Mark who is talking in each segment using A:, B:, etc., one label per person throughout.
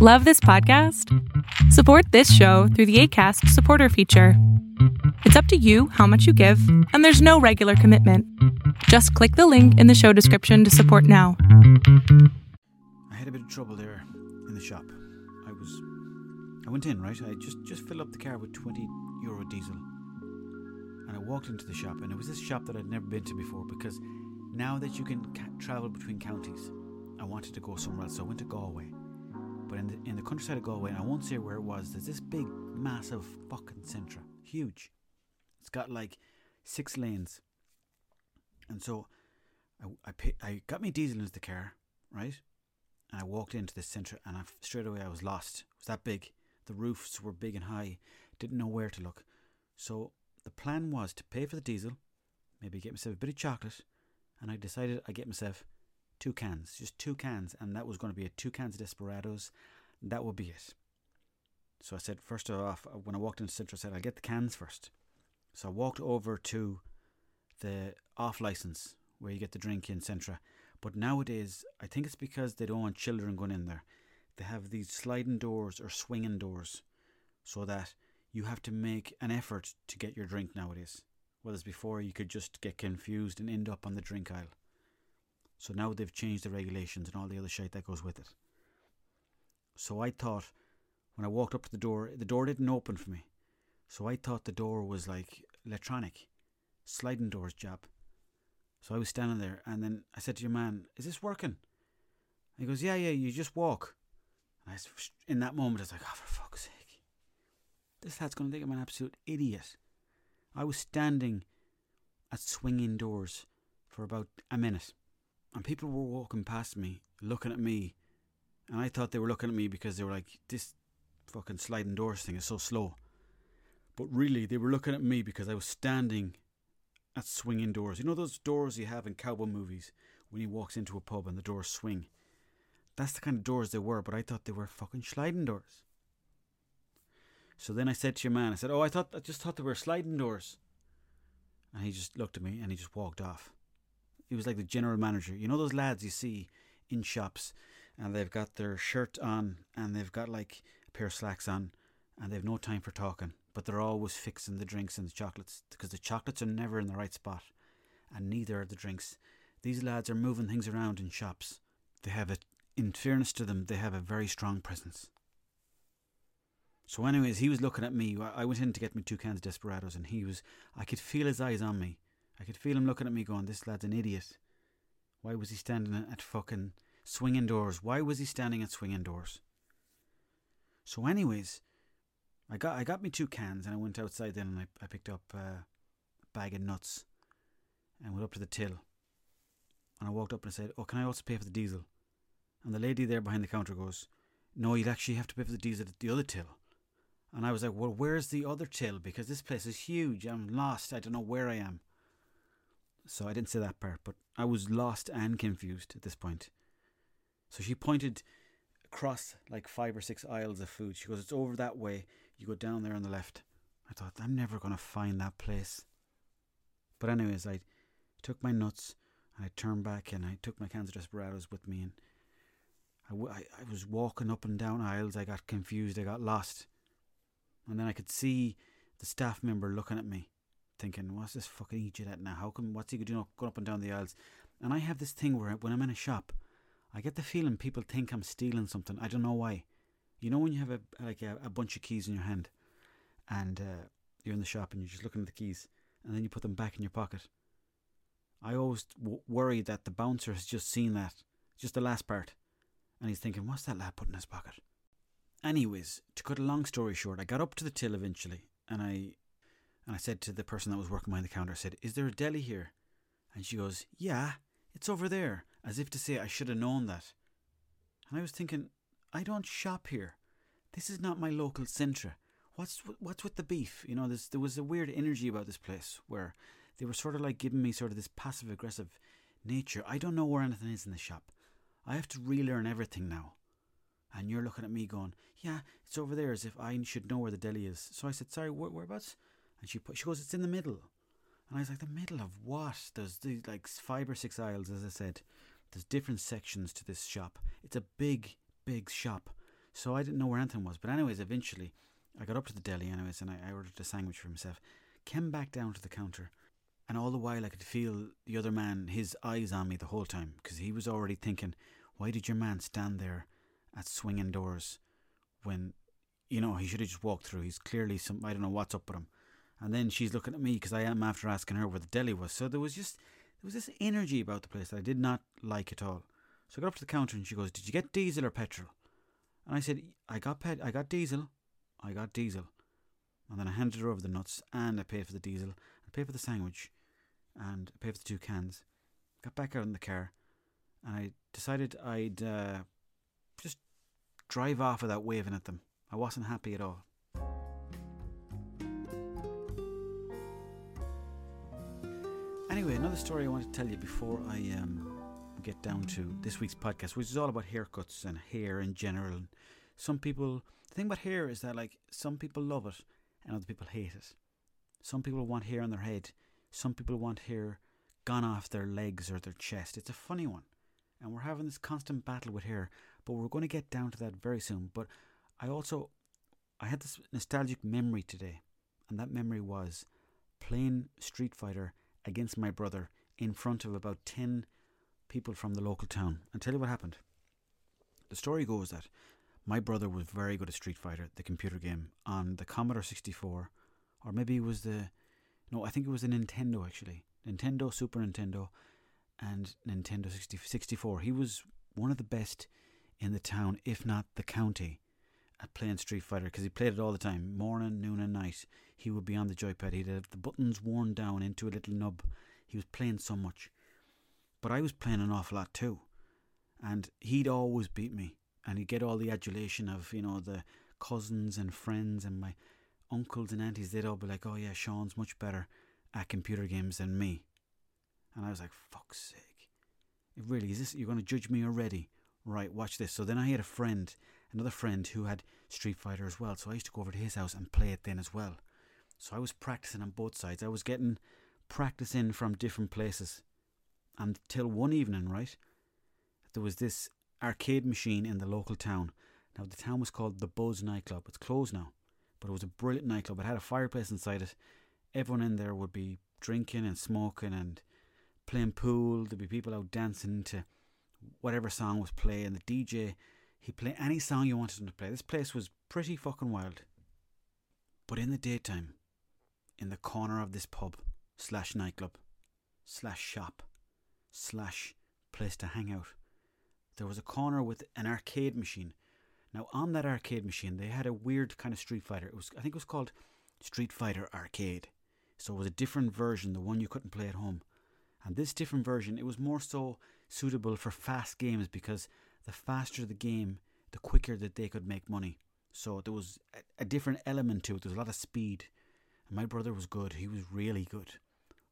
A: Love this podcast? Support this show through the ACAST supporter feature. It's up to you how much you give, and there's no regular commitment. Just click the link in the show description to support now.
B: I had a bit of trouble there in the shop. I was, I went in right. I just just filled up the car with twenty euro diesel, and I walked into the shop, and it was this shop that I'd never been to before because now that you can ca- travel between counties, I wanted to go somewhere else. So I went to Galway, but in the in the countryside of Galway, and I won't say where it was. There's this big, massive fucking Centra, huge. It's got like six lanes, and so I I, I got me diesel into the car, right? And I walked into this Centra, and I, straight away I was lost. It was that big. The roofs were big and high. Didn't know where to look. So the plan was to pay for the diesel, maybe get myself a bit of chocolate, and I decided I'd get myself two cans, just two cans, and that was going to be it. Two cans of Desperados. That would be it. So I said, first off, uh, when I walked into Centra, I said, I'll get the cans first. So I walked over to the off license where you get the drink in Centra. But nowadays, I think it's because they don't want children going in there. They have these sliding doors or swinging doors so that you have to make an effort to get your drink nowadays. Whereas before, you could just get confused and end up on the drink aisle. So now they've changed the regulations and all the other shit that goes with it. So I thought, when I walked up to the door, the door didn't open for me. So I thought the door was like electronic, sliding doors job. So I was standing there, and then I said to your man, "Is this working?" And he goes, "Yeah, yeah. You just walk." And I, in that moment, I was like, "Oh, for fuck's sake! This lad's going to think I'm an absolute idiot." I was standing at swinging doors for about a minute, and people were walking past me, looking at me, and I thought they were looking at me because they were like, "This fucking sliding doors thing is so slow." But really, they were looking at me because I was standing at swinging doors. You know those doors you have in cowboy movies when he walks into a pub and the doors swing? That's the kind of doors they were, but I thought they were fucking sliding doors. So then I said to your man, I said, Oh, I thought I just thought they were sliding doors. And he just looked at me and he just walked off. He was like the general manager. You know those lads you see in shops and they've got their shirt on and they've got like a pair of slacks on and they've no time for talking, but they're always fixing the drinks and the chocolates because the chocolates are never in the right spot, and neither are the drinks. These lads are moving things around in shops. They have a, in fairness to them, they have a very strong presence. So, anyways, he was looking at me. I went in to get me two cans of Desperados, and he was. I could feel his eyes on me. I could feel him looking at me, going, "This lad's an idiot. Why was he standing at fucking swinging doors? Why was he standing at swinging doors?" So, anyways, I got I got me two cans and I went outside then and I, I picked up uh, a bag of nuts and went up to the till. And I walked up and I said, "Oh, can I also pay for the diesel?" And the lady there behind the counter goes, "No, you'd actually have to pay for the diesel at the other till." And I was like, "Well, where's the other till? Because this place is huge. I'm lost. I don't know where I am." So I didn't say that part, but I was lost and confused at this point. So she pointed across like five or six aisles of food. She goes, "It's over that way. You go down there on the left." I thought, I'm never going to find that place. But anyways, I took my nuts and I turned back and I took my cans of Desperados with me and I, w- I, I was walking up and down aisles. I got confused. I got lost. And then I could see the staff member looking at me, thinking, "What's this fucking idiot at now? How come? What's he doing up, going up and down the aisles?" And I have this thing where when I'm in a shop, I get the feeling people think I'm stealing something. I don't know why. You know when you have a like a, a bunch of keys in your hand, and uh, you're in the shop and you're just looking at the keys, and then you put them back in your pocket. I always w- worry that the bouncer has just seen that, just the last part, and he's thinking, "What's that lad put in his pocket?" Anyways, to cut a long story short, I got up to the till eventually, and I and I said to the person that was working behind the counter, I said, "Is there a deli here?" And she goes, "Yeah, it's over there," as if to say I should have known that. And I was thinking, I don't shop here. This is not my local centre. What's what's with the beef? You know, there was a weird energy about this place where they were sort of like giving me sort of this passive aggressive nature. I don't know where anything is in the shop. I have to relearn everything now. And you're looking at me going, yeah, it's over there, as if I should know where the deli is. So I said, sorry, where, whereabouts? And she put, she goes, it's in the middle. And I was like, the middle of what? There's the, like five or six aisles, as I said. There's different sections to this shop. It's a big, big shop. So I didn't know where anything was. But anyways, eventually I got up to the deli anyways and I, I ordered a sandwich for myself. Came back down to the counter and all the while I could feel the other man, his eyes on me the whole time because he was already thinking, why did your man stand there at swinging doors when, you know, he should have just walked through. He's clearly some, I don't know what's up with him. And then she's looking at me because I am after asking her where the deli was. So there was just, there was this energy about the place that I did not like at all. So I got up to the counter and she goes, "Did you get diesel or petrol?" And I said, "I got pet, I got diesel, I got diesel." And then I handed her over the nuts and I paid for the diesel, I paid for the sandwich, and I paid for the two cans. Got back out in the car, and I decided I'd uh, just drive off without waving at them. I wasn't happy at all. Anyway, another story I want to tell you before I um, get down to this week's podcast, which is all about haircuts and hair in general. Some people, the thing about hair is that like some people love it and other people hate it. Some people want hair on their head. Some people want hair gone off their legs or their chest. It's a funny one, and we're having this constant battle with hair. But we're going to get down to that very soon. But I also, I had this nostalgic memory today, and that memory was playing Street Fighter against my brother in front of about 10 people from the local town. And tell you what happened. The story goes that my brother was very good at Street Fighter, the computer game, on the Commodore 64, or maybe it was the. No, I think it was the Nintendo actually. Nintendo, Super Nintendo, and Nintendo 60, 64. He was one of the best in the town, if not the county, at playing Street Fighter because he played it all the time, morning, noon, and night. He would be on the joypad. He'd have the buttons worn down into a little nub. He was playing so much. But I was playing an awful lot too. And he'd always beat me. And he'd get all the adulation of, you know, the cousins and friends and my uncles and aunties. They'd all be like, oh, yeah, Sean's much better at computer games than me. And I was like, fuck's sake. Really is this? You're going to judge me already? Right, watch this. So then I had a friend, another friend who had Street Fighter as well. So I used to go over to his house and play it then as well. So I was practicing on both sides. I was getting practice in from different places until one evening, right? There was this arcade machine in the local town. Now, the town was called the Buzz nightclub. It's closed now, but it was a brilliant nightclub. It had a fireplace inside it. Everyone in there would be drinking and smoking and playing pool. There'd be people out dancing to whatever song was playing. The DJ, he'd play any song you wanted him to play. This place was pretty fucking wild. But in the daytime, in the corner of this pub slash nightclub slash shop slash place to hang out. There was a corner with an arcade machine. Now on that arcade machine, they had a weird kind of Street Fighter. It was I think it was called Street Fighter Arcade. So it was a different version, the one you couldn't play at home. And this different version, it was more so suitable for fast games because the faster the game, the quicker that they could make money. So there was a, a different element to it. There was a lot of speed. And my brother was good. He was really good.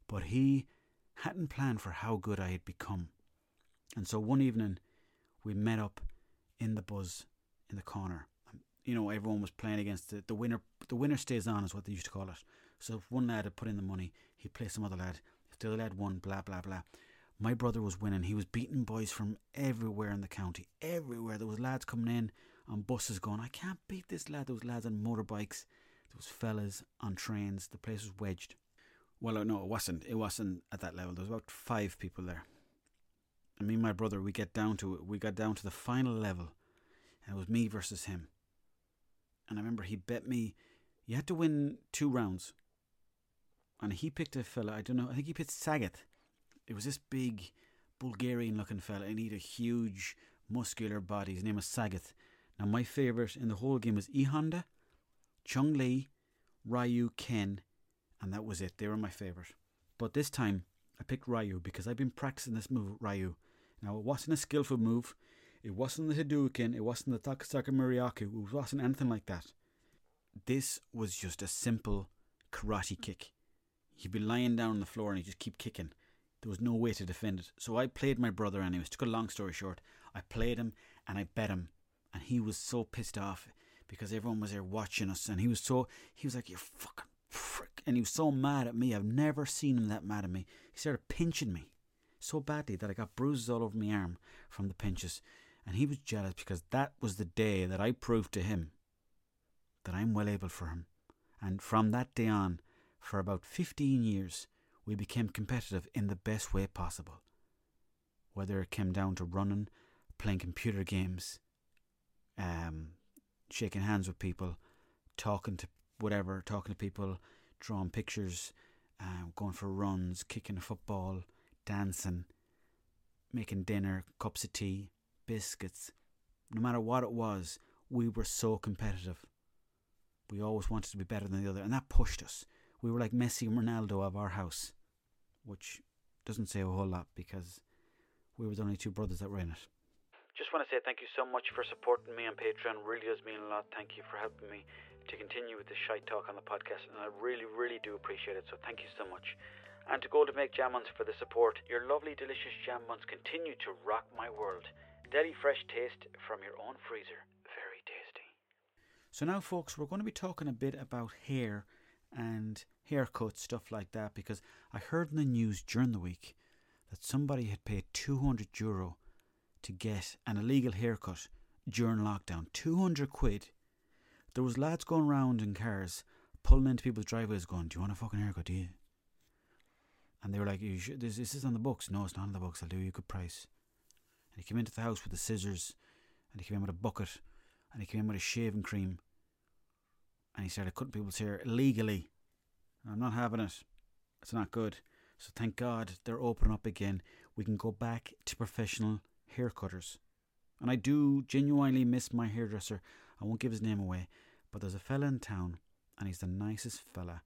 B: But he hadn't planned for how good I had become. And so one evening, we met up in the buzz in the corner. Um, you know, everyone was playing against the, the winner. The winner stays on, is what they used to call it. So if one lad had put in the money, he'd play some other lad. If the other lad won, blah, blah, blah. My brother was winning. He was beating boys from everywhere in the county. Everywhere. There was lads coming in on buses going, I can't beat this lad. There was lads on motorbikes. There was fellas on trains. The place was wedged. Well, uh, no, it wasn't. It wasn't at that level. There was about five people there. And me and my brother, we get down to it. We got down to the final level, and it was me versus him. And I remember he bet me you had to win two rounds. And he picked a fella, I don't know, I think he picked Sagat. It was this big Bulgarian looking fella, and he had a huge muscular body. His name was Sagat. Now, my favourite in the whole game was E Honda, Chun Li, Ryu, Ken, and that was it. They were my favourite. But this time, I picked Ryu because I've been practicing this move, Ryu. Now, it wasn't a skillful move. It wasn't the Hadouken. It wasn't the Takasaka Muriaku. It wasn't anything like that. This was just a simple karate kick. He'd be lying down on the floor and he'd just keep kicking. There was no way to defend it. So I played my brother anyways. To cut a long story short, I played him and I bet him. And he was so pissed off because everyone was there watching us. And he was so, he was like, you fucking frick. And he was so mad at me. I've never seen him that mad at me. He started pinching me so badly that I got bruises all over my arm from the pinches. And he was jealous because that was the day that I proved to him that I'm well able for him. And from that day on, for about 15 years, we became competitive in the best way possible. Whether it came down to running, playing computer games, um, shaking hands with people, talking to whatever, talking to people, drawing pictures, uh, going for runs, kicking a football, dancing, making dinner, cups of tea, biscuits. No matter what it was, we were so competitive. We always wanted to be better than the other, and that pushed us. We were like Messi and Ronaldo of our house, which doesn't say a whole lot because we were the only two brothers that were in it. Just want to say thank you so much for supporting me on Patreon. Really does mean a lot. Thank you for helping me to continue with the shite talk on the podcast, and I really, really do appreciate it. So thank you so much. And to go to make jam buns for the support, your lovely, delicious jam buns continue to rock my world. Deli fresh taste from your own freezer. Very tasty. So now, folks, we're going to be talking a bit about hair and haircuts, stuff like that, because I heard in the news during the week that somebody had paid 200 euro to get an illegal haircut during lockdown. 200 quid. There was lads going round in cars, pulling into people's driveways going, do you want a fucking haircut, do you? And they were like, you should, this, this is on the books. No, it's not on the books. I'll do you a good price. And he came into the house with the scissors, and he came in with a bucket, and he came in with a shaving cream, and he started cutting people's hair illegally. I'm not having it. It's not good. So thank God they're opening up again. We can go back to professional haircutters. And I do genuinely miss my hairdresser. I won't give his name away, but there's a fella in town, and he's the nicest fella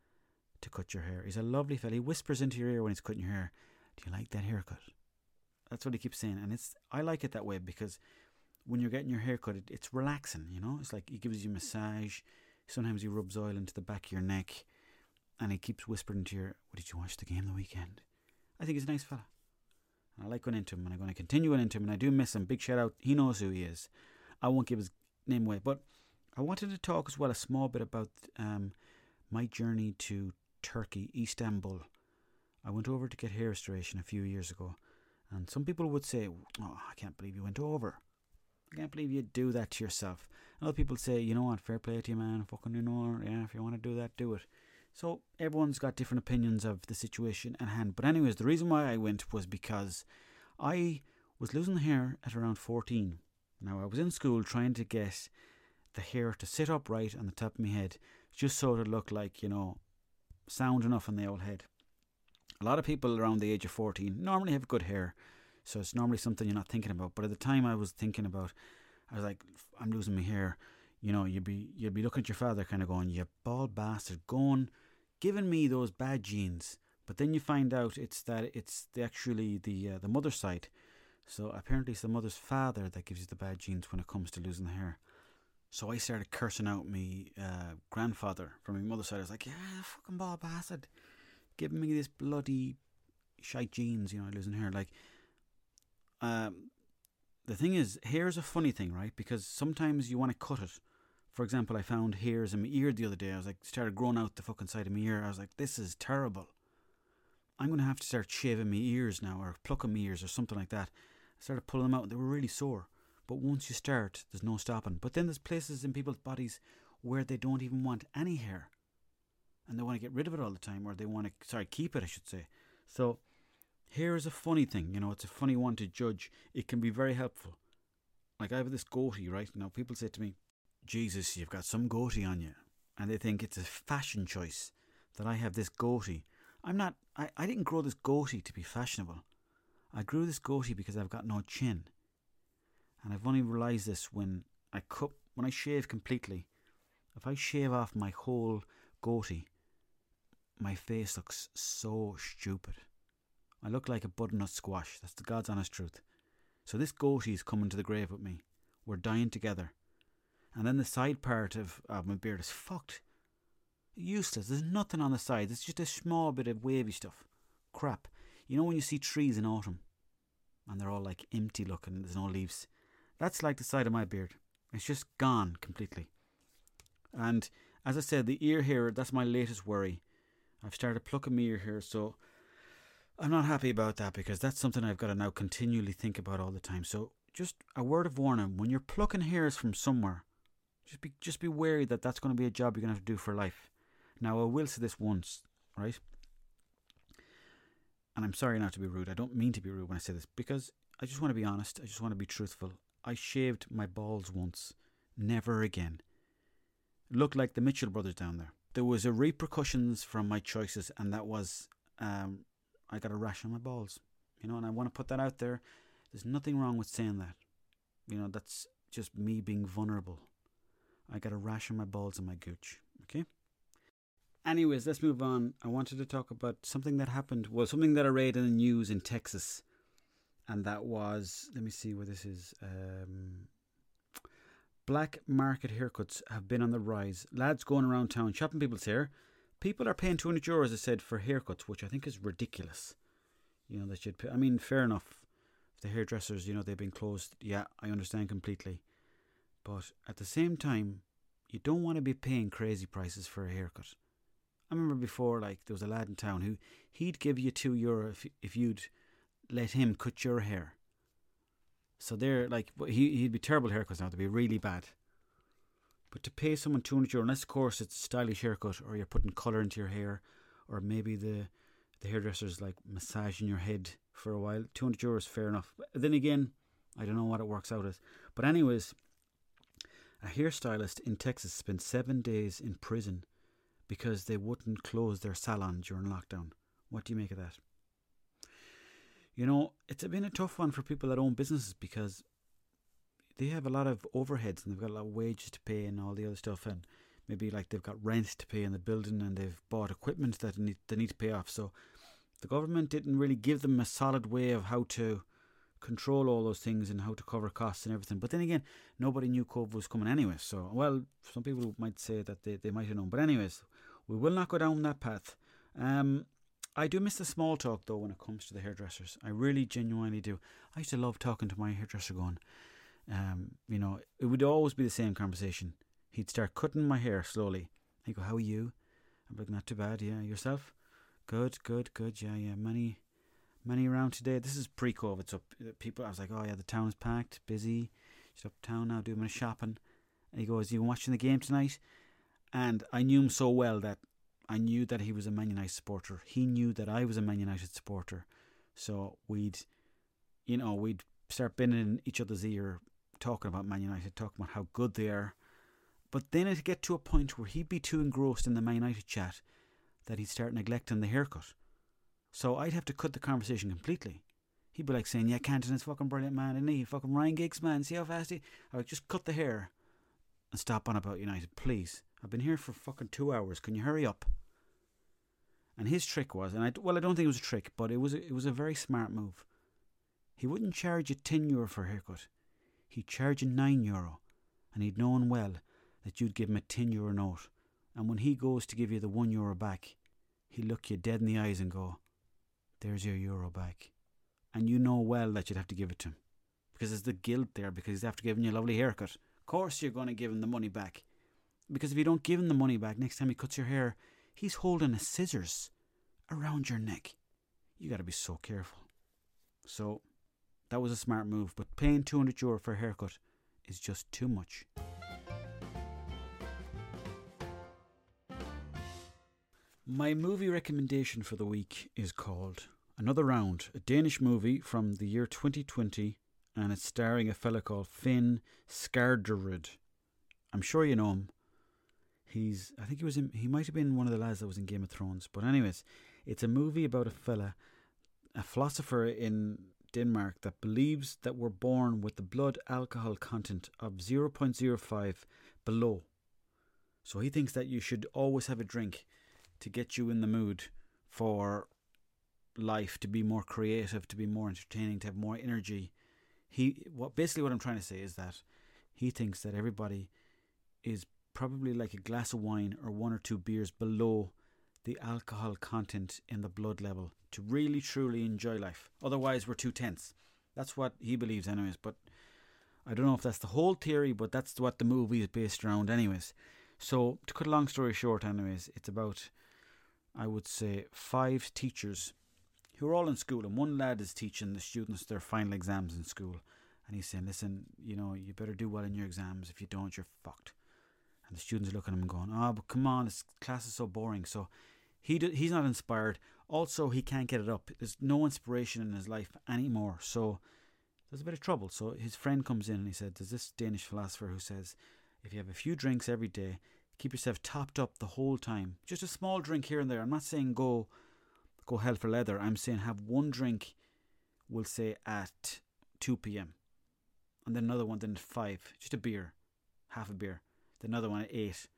B: to cut your hair. He's a lovely fella. He whispers into your ear when he's cutting your hair, "Do you like that haircut?" That's what he keeps saying, and it's I like it that way because when you're getting your hair cut, it, it's relaxing. You know, it's like he gives you massage. Sometimes he rubs oil into the back of your neck, and he keeps whispering to your, "What did you watch the game the weekend?" I think he's a nice fella. And I like going into him, and I'm going to continue going into him, and I do miss him. Big shout out. He knows who he is. I won't give his name away, but I wanted to talk as well a small bit about um, my journey to Turkey, Istanbul. I went over to get hair restoration a few years ago, and some people would say, "Oh, I can't believe you went over. I can't believe you'd do that to yourself." And other people say, "You know what? Fair play to you, man. Fucking, you know, yeah. If you want to do that, do it." So everyone's got different opinions of the situation at hand. But anyways, the reason why I went was because I was losing hair at around 14. Now I was in school trying to get the hair to sit upright on the top of my head, just so it looked like, you know, sound enough on the old head. A lot of people around the age of 14 normally have good hair, so it's normally something you're not thinking about. But at the time I was thinking about, I was like, I'm losing my hair. You know, you'd be you'd be looking at your father, kind of going, "You bald bastard, going, giving me those bad genes." But then you find out it's that it's the, actually the uh, the mother's side. So apparently it's the mother's father that gives you the bad genes when it comes to losing the hair. So I started cursing out me uh, grandfather from my mother's side. I was like, yeah, fucking bald bastard, giving me this bloody shite genes, you know, losing hair. Like, um, the thing is, hair is a funny thing, right? Because sometimes you want to cut it. For example, I found hairs in my ear the other day. I was like, started growing out the fucking side of my ear. I was like, this is terrible. I'm going to have to start shaving my ears now or plucking my ears or something like that. I started pulling them out. And they were really sore. But once you start, there's no stopping. But then there's places in people's bodies where they don't even want any hair. And they want to get rid of it all the time, or they want to, sorry, keep it, I should say. So, hair is a funny thing, you know, it's a funny one to judge. It can be very helpful. Like, I have this goatee, right? Now, people say to me, Jesus, you've got some goatee on you. And they think it's a fashion choice that I have this goatee. I'm not, I, I didn't grow this goatee to be fashionable. I grew this goatee because I've got no chin and I've only realised this when I cut when I shave completely. If I shave off my whole goatee, my face looks so stupid. I look like a butternut squash. That's the God's honest truth. So this goatee's coming to the grave with me. We're dying together. And then the side part of, of my beard is fucked. Useless. There's nothing on the sides. It's just a small bit of wavy stuff. Crap. You know when you see trees in autumn and they're all like empty looking, there's no leaves. That's like the side of my beard. It's just gone completely. And as I said, the ear hair, that's my latest worry. I've started plucking my ear hair, so I'm not happy about that because that's something I've got to now continually think about all the time. So just a word of warning: when you're plucking hairs from somewhere, just be just be wary that that's going to be a job you're going to have to do for life. Now, I will say this once, right? And I'm sorry not to be rude. I don't mean to be rude when I say this because I just want to be honest. I just want to be truthful. I shaved my balls once. Never again. It looked like the Mitchell brothers down there. There was a repercussions from my choices, and that was um, I got a rash on my balls. You know, and I want to put that out there. There's nothing wrong with saying that. You know, that's just me being vulnerable. I got a rash on my balls and my gooch. Okay? Anyways, let's move on. I wanted to talk about something that happened. Well, something that I read in the news in Texas. And that was, let me see where this is. Um, black market haircuts have been on the rise. Lads going around town shopping people's hair. People are paying 200 euros, I said, for haircuts, which I think is ridiculous. You know, they should pay. I mean, fair enough. The hairdressers, you know, they've been closed, yeah, I understand completely. But at the same time, you don't want to be paying crazy prices for a haircut. I remember before, like there was a lad in town who he'd give you two euro if if you'd let him cut your hair. So they're like, he he'd be terrible haircuts now. They'd be really bad. But to pay someone two hundred euro, unless of course it's a stylish haircut, or you're putting colour into your hair, or maybe the the hairdresser's like massaging your head for a while, two hundred euros is fair enough. But then again, I don't know what it works out as. But anyways, a hairstylist in Texas spent seven days in prison because they wouldn't close their salon during lockdown. What do you make of that? You know, it's been a tough one for people that own businesses because they have a lot of overheads and they've got a lot of wages to pay and all the other stuff and maybe like they've got rent to pay in the building and they've bought equipment that they need, they need to pay off. So the government didn't really give them a solid way of how to control all those things and how to cover costs and everything. But then again, nobody knew COVID was coming anyway. So, well, some people might say that they, they might have known. But, anyways, we will not go down that path. Um, I do miss the small talk though when it comes to the hairdressers. I really genuinely do. I used to love talking to my hairdresser going, um, you know, it would always be the same conversation. He'd start cutting my hair slowly. He'd go, How are you? I'm like, Not too bad, yeah. Yourself? Good, good, good, yeah, yeah. Many many around today. This is pre COVID, so uh, people I was like, Oh yeah, the town is packed, busy. Just uptown now doing my shopping. And he goes, You watching the game tonight? And I knew him so well that I knew that he was a Man United supporter. He knew that I was a Man United supporter. So we'd, you know, we'd start bending in each other's ear, talking about Man United, talking about how good they are. But then it'd get to a point where he'd be too engrossed in the Man United chat that he'd start neglecting the haircut. So I'd have to cut the conversation completely. He'd be like saying, Yeah, Cantona fucking brilliant, man, isn't he? Fucking Ryan Giggs, man, see how fast he. I would just cut the hair and stop on about United, please. I've been here for fucking two hours. Can you hurry up? And his trick was, and I well, I don't think it was a trick, but it was a, it was a very smart move. He wouldn't charge you ten euro for a haircut. He'd charge you nine euro, and he'd known well that you'd give him a ten euro note. And when he goes to give you the one euro back, he'll look you dead in the eyes and go, "There's your euro back," and you know well that you'd have to give it to him because there's the guilt there because he's after giving you a lovely haircut. Of course, you're going to give him the money back because if you don't give him the money back next time he cuts your hair, he's holding a scissors around your neck. You got to be so careful. So that was a smart move, but paying 200 euro for a haircut is just too much. My movie recommendation for the week is called Another Round, a Danish movie from the year 2020, and it's starring a fella called Finn Skårderud. I'm sure you know him. He's, I think he was in, he might have been one of the lads that was in Game of Thrones. But anyways, it's a movie about a fella, a philosopher in Denmark that believes that we're born with the blood alcohol content of 0.05 below. So he thinks that you should always have a drink to get you in the mood for life, to be more creative, to be more entertaining, to have more energy. He what basically what I'm trying to say is that he thinks that everybody is probably like a glass of wine or one or two beers below the alcohol content in the blood level to really truly enjoy life. Otherwise, we're too tense. That's what he believes, anyways. But I don't know if that's the whole theory, but that's what the movie is based around, anyways. So, to cut a long story short, anyways, it's about, I would say, five teachers who are all in school, and one lad is teaching the students their final exams in school, And he's saying, listen, you know, you better do well in your exams. If you don't, you're fucked. And the students are looking at him and going, oh, but come on, this class is so boring. So he do, he's not inspired. Also, he can't get it up. There's no inspiration in his life anymore. So there's a bit of trouble. So his friend comes in and he said, There's this Danish philosopher who says, if you have a few drinks every day, keep yourself topped up the whole time. Just a small drink here and there. I'm not saying go go hell for leather. I'm saying have one drink, we'll say at 2 p.m. And then another one then at 5. Just a beer. Half a beer. Then another one at 8.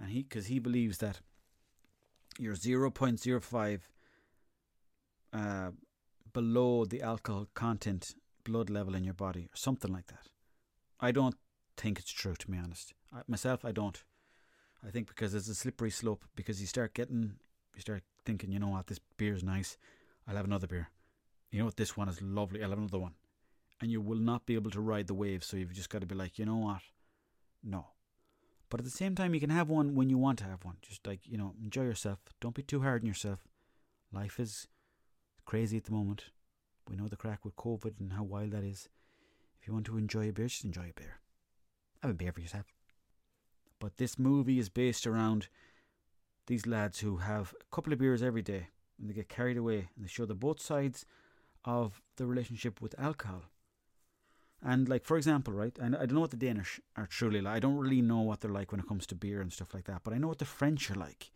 B: And he, because he believes that you're 0.05 uh, below the alcohol content blood level in your body or something like that. I don't think it's true, to be honest. I, myself, I don't. I think because it's a slippery slope, because you start getting, you start thinking, you know what, this beer is nice, I'll have another beer. You know what, this one is lovely, I'll have another one. And you will not be able to ride the wave, so you've just got to be like, you know what, no. But at the same time, you can have one when you want to have one. Just like, you know, enjoy yourself. Don't be too hard on yourself. Life is crazy at the moment. We know the crack with COVID and how wild that is. If you want to enjoy a beer, just enjoy a beer. Have a beer for yourself. But this movie is based around these lads who have a couple of beers every day and they get carried away and they show the both sides of the relationship with alcohol. And like for example, right, and I don't know what the Danish are truly like. I don't really know what they're like when it comes to beer and stuff like that, but I know what the French are like.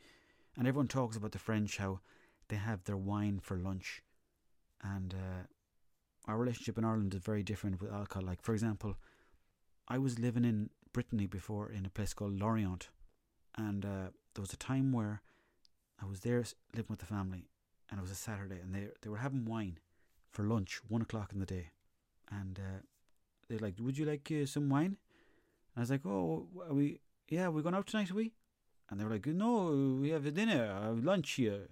B: And everyone talks about the French how they have their wine for lunch, and uh, our relationship in Ireland is very different with alcohol. Like for example, I was living in Brittany before in a place called Lorient, and uh, there was a time where I was there living with the family, and it was a Saturday, and they they were having wine for lunch, one o'clock in the day, and uh, they're like, "Would you like uh, some wine?" And I was like, "Oh, are we? Yeah, we're going out tonight, are we?" And they were like, "No, we have a dinner, uh, lunch here."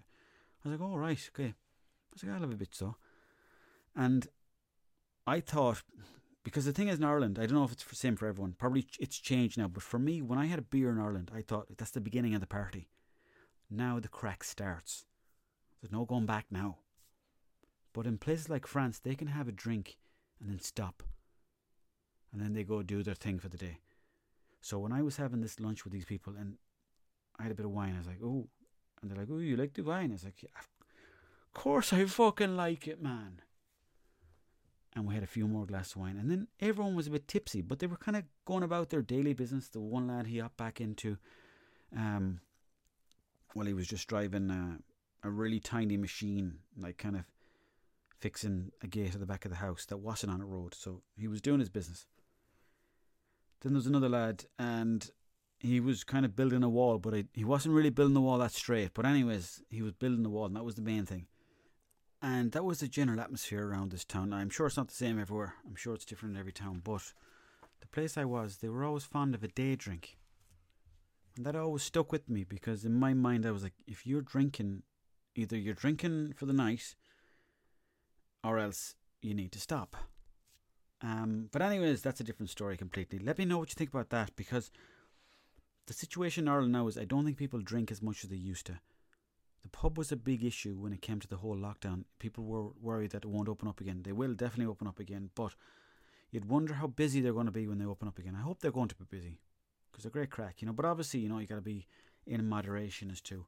B: I was like, "Oh, right, okay." I was like, "I'll have a bit so," and I thought because the thing is in Ireland, I don't know if it's the same for everyone. Probably it's changed now, but for me, when I had a beer in Ireland, I thought that's the beginning of the party. Now the crack starts. There's no going back now. But in places like France, they can have a drink and then stop and then they go do their thing for the day. So when I was having this lunch with these people and I had a bit of wine, I was like, oh, and they're like, oh, you like the wine? I was like, yeah, of course I fucking like it, man. And we had a few more glasses of wine, and then everyone was a bit tipsy, but they were kind of going about their daily business. The one lad he hopped back into, um, well, he was just driving a, a really tiny machine, like kind of fixing a gate at the back of the house that wasn't on a road. So he was doing his business. Then there was another lad, and he was kind of building a wall, but he wasn't really building the wall that straight. But anyways, he was building the wall, and that was the main thing. And that was the general atmosphere around this town. I'm sure it's not the same everywhere. I'm sure it's different in every town. But the place I was, they were always fond of a day drink. And that always stuck with me because in my mind, I was like, if you're drinking, either you're drinking for the night or else you need to stop. Um, but anyways, that's a different story completely. Let me know what you think about that because the situation in Ireland now is I don't think people drink as much as they used to. The pub was a big issue when it came to the whole lockdown. People were worried that it won't open up again. They will definitely open up again, but you'd wonder how busy they're going to be when they open up again. I hope they're going to be busy because they're great crack, you know. But obviously, you know, you got to be in moderation as to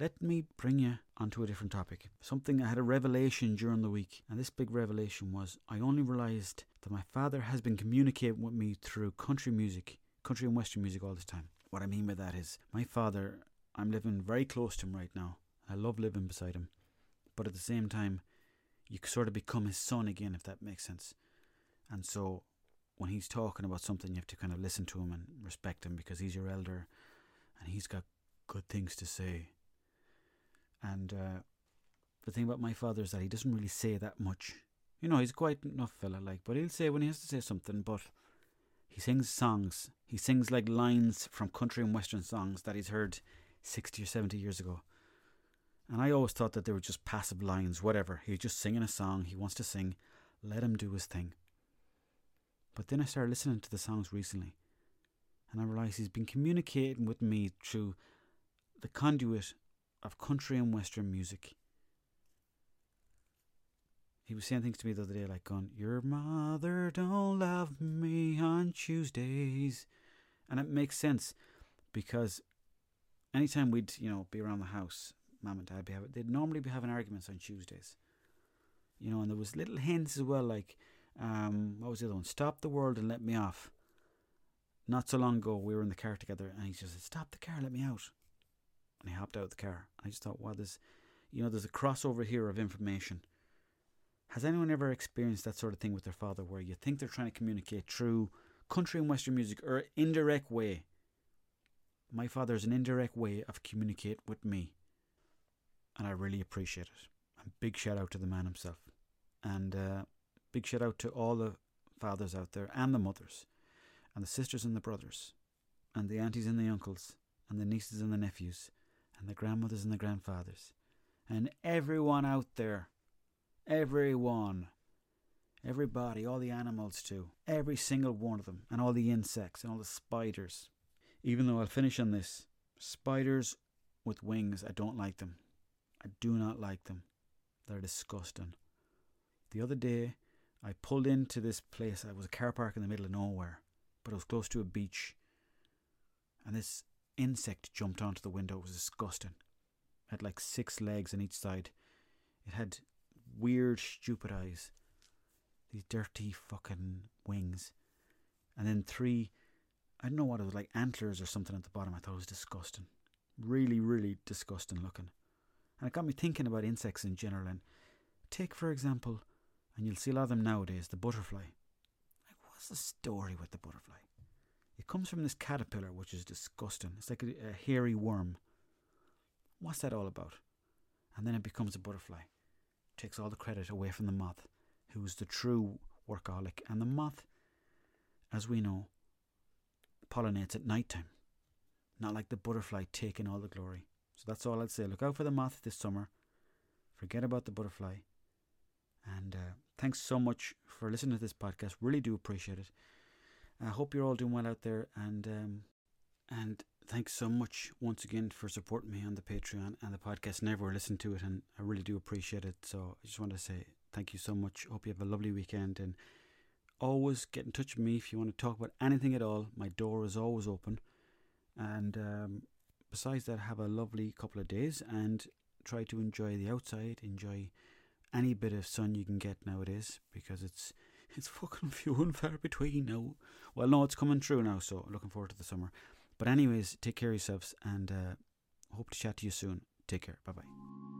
B: let me bring you onto a different topic. Something I had a revelation during the week, and this big revelation was I only realised that my father has been communicating with me through country music, country and western music all this time. What I mean by that is my father, I'm living very close to him right now. I love living beside him. But at the same time, you sort of become his son again, if that makes sense. And so when he's talking about something, you have to kind of listen to him and respect him because he's your elder and he's got good things to say and uh, the thing about my father is that he doesn't really say that much. You know, he's quite enough fella, like, but he'll say when he has to say something, but he sings songs. He sings like lines from country and western songs that he's heard 60 or 70 years ago. And I always thought that they were just passive lines, whatever. He's just singing a song, he wants to sing, let him do his thing. But then I started listening to the songs recently, and I realised he's been communicating with me through the conduit of country and western music. he was saying things to me the other day, like going, "Your mother don't love me on Tuesdays," and it makes sense because anytime we'd you know be around the house, mum and dad be having, they'd normally be having arguments on Tuesdays. You know, and there was little hints as well, like um, what was the other one? Stop the world and let me off. Not so long ago, we were in the car together, and he just said, "Stop the car, let me out." And he hopped out of the car. I just thought, well, there's, you know, there's a crossover here of information. Has anyone ever experienced that sort of thing with their father, where you think they're trying to communicate through country and western music or indirect way? My father is an indirect way of communicate with me, and I really appreciate it. And big shout out to the man himself, and uh, big shout out to all the fathers out there and the mothers and the sisters and the brothers, and the aunties and the uncles, and the nieces and the nephews, and the grandmothers and the grandfathers, and everyone out there. Everyone. Everybody, all the animals too. Every single one of them, and all the insects, and all the spiders. Even though I'll finish on this spiders with wings, I don't like them. I do not like them. They're disgusting. The other day, I pulled into this place. I was a car park in the middle of nowhere but it was close to a beach. And this insect jumped onto the window. It was disgusting. It had like six legs on each side. It had weird, stupid eyes. These dirty fucking wings. And then three, I don't know what it was, like antlers or something at the bottom. I thought it was disgusting. Really, really disgusting looking. And it got me thinking about insects in general. And take, for example, and you'll see a lot of them nowadays, the butterfly. What's the story with the butterfly? It comes from this caterpillar, which is disgusting. It's like a, a hairy worm. What's that all about? And then it becomes a butterfly. Takes all the credit away from the moth, who's the true workaholic. And the moth, as we know, pollinates at night time. Not like the butterfly taking all the glory. So that's all I'd say. Look out for the moth this summer. Forget about the butterfly. And uh, thanks so much for listening to this podcast. Really do appreciate it. I hope you're all doing well out there, and um, and thanks so much once again for supporting me on the Patreon and the podcast. Never listened to it, and I really do appreciate it. So I just want to say thank you so much. Hope you have a lovely weekend, and always get in touch with me if you want to talk about anything at all. My door is always open, and um, besides that, have a lovely couple of days and try to enjoy the outside. Enjoy any bit of sun you can get nowadays because it's it's fucking few and far between now. Well, no, it's coming through now, so looking forward to the summer. But anyways, take care of yourselves and uh, hope to chat to you soon. Take care. Bye bye.